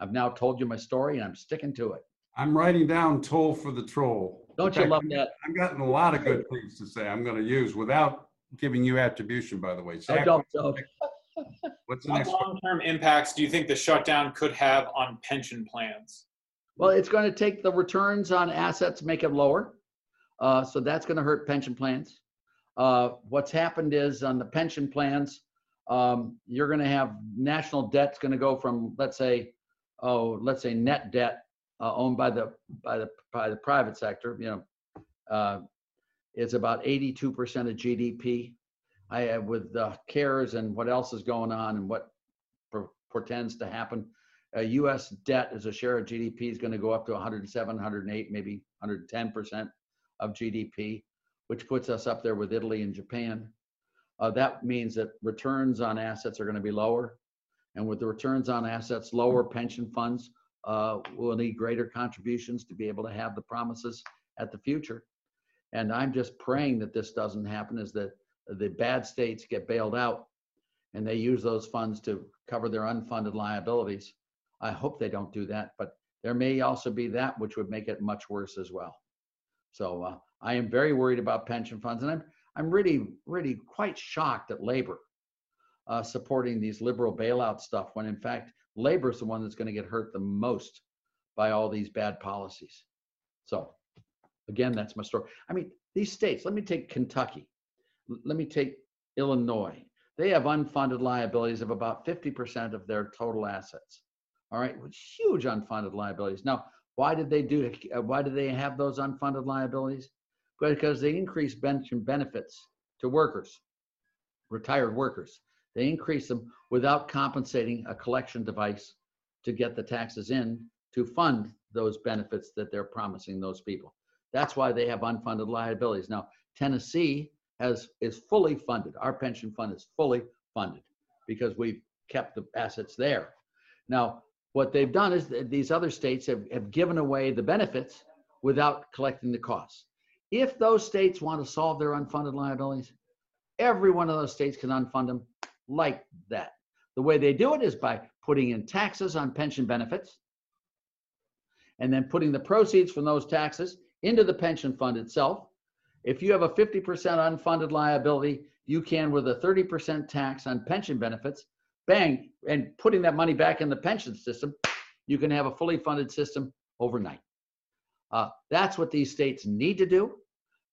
I've now told you my story and I'm sticking to it. I'm writing down toll for the troll. Don't In you love that? I've gotten a lot of good things to say I'm going to use without giving you attribution, by the way. I Zach, don't, don't. what's the What next one? long-term impacts do you think the shutdown could have on pension plans? Well, it's going to take the returns on assets, make it lower. Uh, so that's going to hurt pension plans. Uh, what's happened is on the pension plans, um, you're going to have national debt's going to go from, let's say, oh, let's say net debt uh, owned by the by the by the private sector. You know, uh, it's about 82% of GDP. I with the cares and what else is going on and what por- portends to happen. Uh, U.S. debt as a share of GDP is going to go up to 107, 108, maybe 110 percent of GDP, which puts us up there with Italy and Japan. Uh, that means that returns on assets are going to be lower, and with the returns on assets lower, pension funds uh, will need greater contributions to be able to have the promises at the future. And I'm just praying that this doesn't happen. Is that the bad states get bailed out, and they use those funds to cover their unfunded liabilities. I hope they don't do that, but there may also be that which would make it much worse as well. So uh, I am very worried about pension funds, and I'm I'm really really quite shocked at labor uh, supporting these liberal bailout stuff when in fact labor is the one that's going to get hurt the most by all these bad policies. So again, that's my story. I mean, these states. Let me take Kentucky. Let me take Illinois. They have unfunded liabilities of about 50% of their total assets. All right, with huge unfunded liabilities. Now, why did they do? Why did they have those unfunded liabilities? Because they increase pension benefits to workers, retired workers. They increase them without compensating a collection device to get the taxes in to fund those benefits that they're promising those people. That's why they have unfunded liabilities. Now, Tennessee has is fully funded. Our pension fund is fully funded because we've kept the assets there. Now, what they've done is these other states have, have given away the benefits without collecting the costs. If those states want to solve their unfunded liabilities, every one of those states can unfund them like that. The way they do it is by putting in taxes on pension benefits and then putting the proceeds from those taxes into the pension fund itself. If you have a 50% unfunded liability, you can, with a 30% tax on pension benefits, bang, and putting that money back in the pension system, you can have a fully funded system overnight. Uh, that's what these states need to do.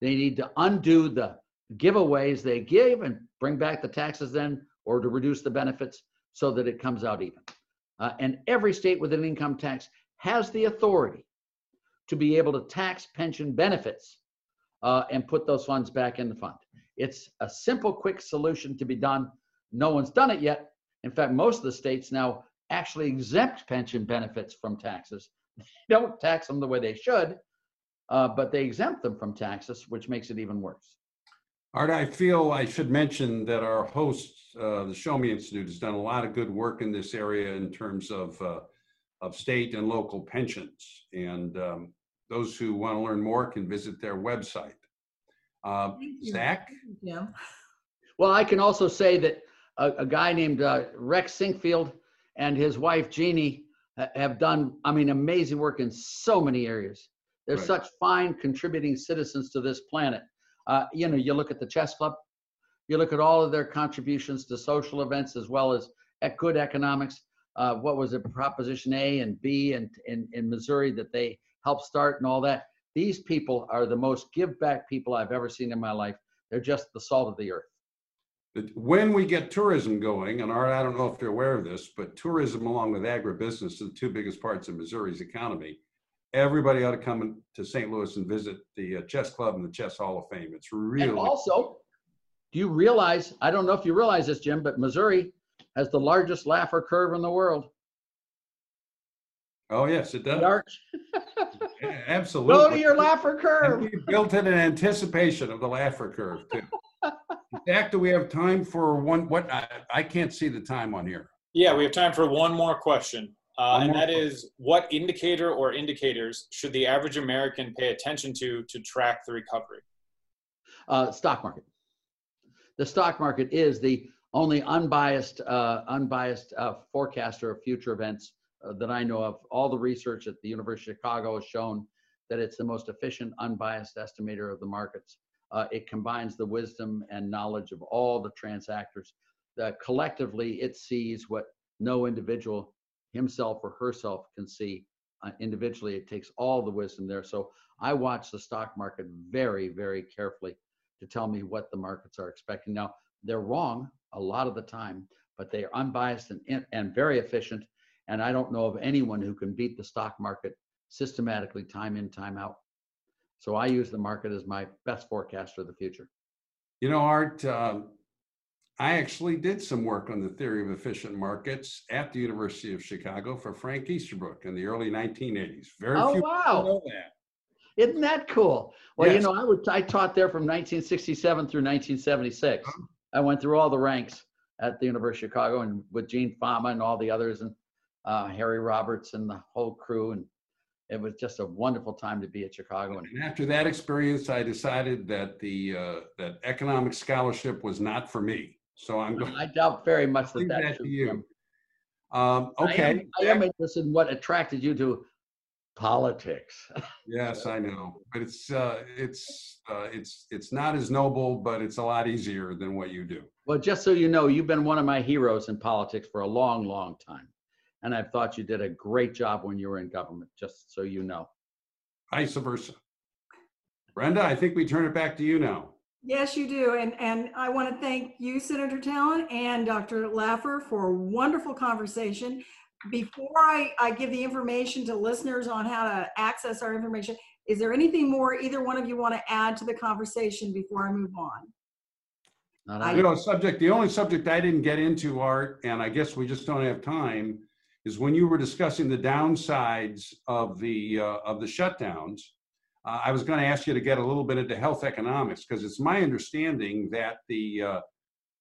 They need to undo the giveaways they give and bring back the taxes then, or to reduce the benefits so that it comes out even. Uh, and every state with an income tax has the authority to be able to tax pension benefits uh, and put those funds back in the fund. It's a simple, quick solution to be done. No one's done it yet. In fact, most of the states now actually exempt pension benefits from taxes. (laughs) They don't tax them the way they should, uh, but they exempt them from taxes, which makes it even worse. Art, I feel I should mention that our host, uh, the Show Me Institute, has done a lot of good work in this area in terms of, uh, of state and local pensions. And um, those who want to learn more can visit their website. Uh, Thank you. Zach? Jim. Well, I can also say that a, a guy named uh, Rex Sinquefield and his wife Jeannie have done, I mean, amazing work in so many areas. They're Right. such fine contributing citizens to this planet. Uh, you know, you look at the chess club, you look at all of their contributions to social events as well as at good economics. Uh, what was it, Proposition A and B and in, in Missouri that they helped start and all that. These people are the most give back people I've ever seen in my life. They're just the salt of the earth. When we get tourism going, and Art, I don't know if you're aware of this, but tourism along with agribusiness are the two biggest parts of Missouri's economy. Everybody ought to come to St. Louis and visit the uh, Chess Club and the Chess Hall of Fame. It's really, And also, do you realize, I don't know if you realize this, Jim, but Missouri has the largest Laffer curve in the world. oh, yes, it The does. arch. Yeah, (laughs) Absolutely. Go to your Laffer And curve. we built it in anticipation of the Laffer curve too. (laughs) In fact, do we have time for one, what, I, I can't see the time on here. Yeah, we have time for one more question. Uh, and that is what indicator or indicators should the average American pay attention to to track the recovery? Uh, stock market. The stock market is the only unbiased, uh, unbiased uh, forecaster of future events uh, that I know of. All the research at the University of Chicago has shown that it's the most efficient, unbiased estimator of the markets. Uh, it combines the wisdom and knowledge of all the transactors. Collectively, it sees what no individual himself or herself can see. Uh, individually, it takes all the wisdom there. So I watch the stock market very, very carefully to tell me what the markets are expecting. Now, they're wrong a lot of the time, but they are unbiased and, and very efficient. And I don't know of anyone who can beat the stock market systematically, time in, time out. So I use the market as my best forecaster of the future. You know, Art, um, I actually did some work on the theory of efficient markets at the University of Chicago for Frank Easterbrook in the early 1980s. Very Oh, few wow. people know that. Isn't that cool? Well, you know, I would I taught there from 1967 through 1976. Uh-huh. I went through all the ranks at the University of Chicago and with Gene Fama and all the others and uh, Harry Roberts and the whole crew. And it was just a wonderful time to be at Chicago. And And after that experience, I decided that the uh, that economic scholarship was not for me. So I'm going I doubt very much that leave that's that to you. Um, I am- okay. I am interested in what attracted you to politics. Yes, I know, but it's uh, it's uh, it's it's not as noble, but it's a lot easier than what you do. Well, just so you know, you've been one of my heroes in politics for a long, long time. And I've thought you did a great job when you were in government, just so you know. Vice versa. Brenda, I think we turn it back to you now. Yes, you do. And, and I want to thank you, Senator Talent and Dr. Laffer for a wonderful conversation. Before I, I give the information to listeners on how to access our information, is there anything more either one of you want to add to the conversation before I move on? Not I- You know, subject, the only subject I didn't get into, Art, and I guess we just don't have time, is when you were discussing the downsides of the, uh, of the shutdowns, uh, I was going to ask you to get a little bit into health economics, because it's my understanding that the, uh,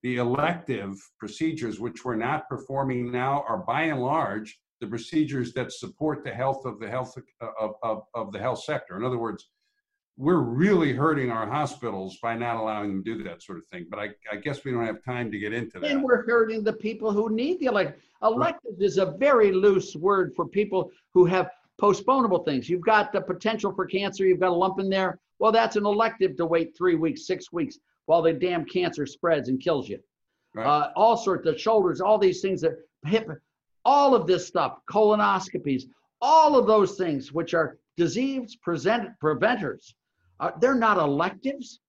the elective procedures, which we're not performing now, are by and large the procedures that support the health of the health uh, of, of, of the health sector. In other words, we're really hurting our hospitals by not allowing them to do that sort of thing. But I, I guess we don't have time to get into that. And we're hurting the people who need the elect. Elective is a very loose word for people who have postponable things. You've got the potential for cancer, you've got a lump in there. Well, that's an elective to wait three weeks, six weeks while the damn cancer spreads and kills you. Right. Uh, all sorts of shoulders, all these things that hip, all of this stuff, colonoscopies, all of those things, which are disease present, preventers, uh, they're not electives.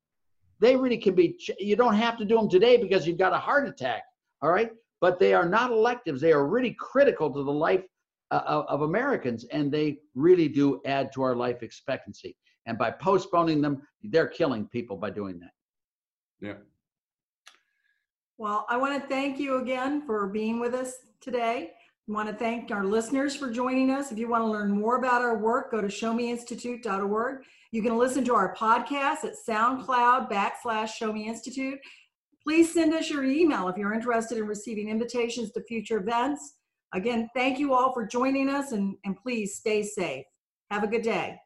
They really can be, you don't have to do them today because you've got a heart attack, all right? But they are not electives. They are really critical to the life uh, of, of Americans, and they really do add to our life expectancy. And by postponing them, they're killing people by doing that. Yeah. Well, I want to thank you again for being with us today. I want to thank our listeners for joining us. If you want to learn more about our work, go to showmeinstitute.org. You can listen to our podcast at SoundCloud backslash Show Me Institute. Please send us your email if you're interested in receiving invitations to future events. Again, thank you all for joining us and, and please stay safe. Have a good day.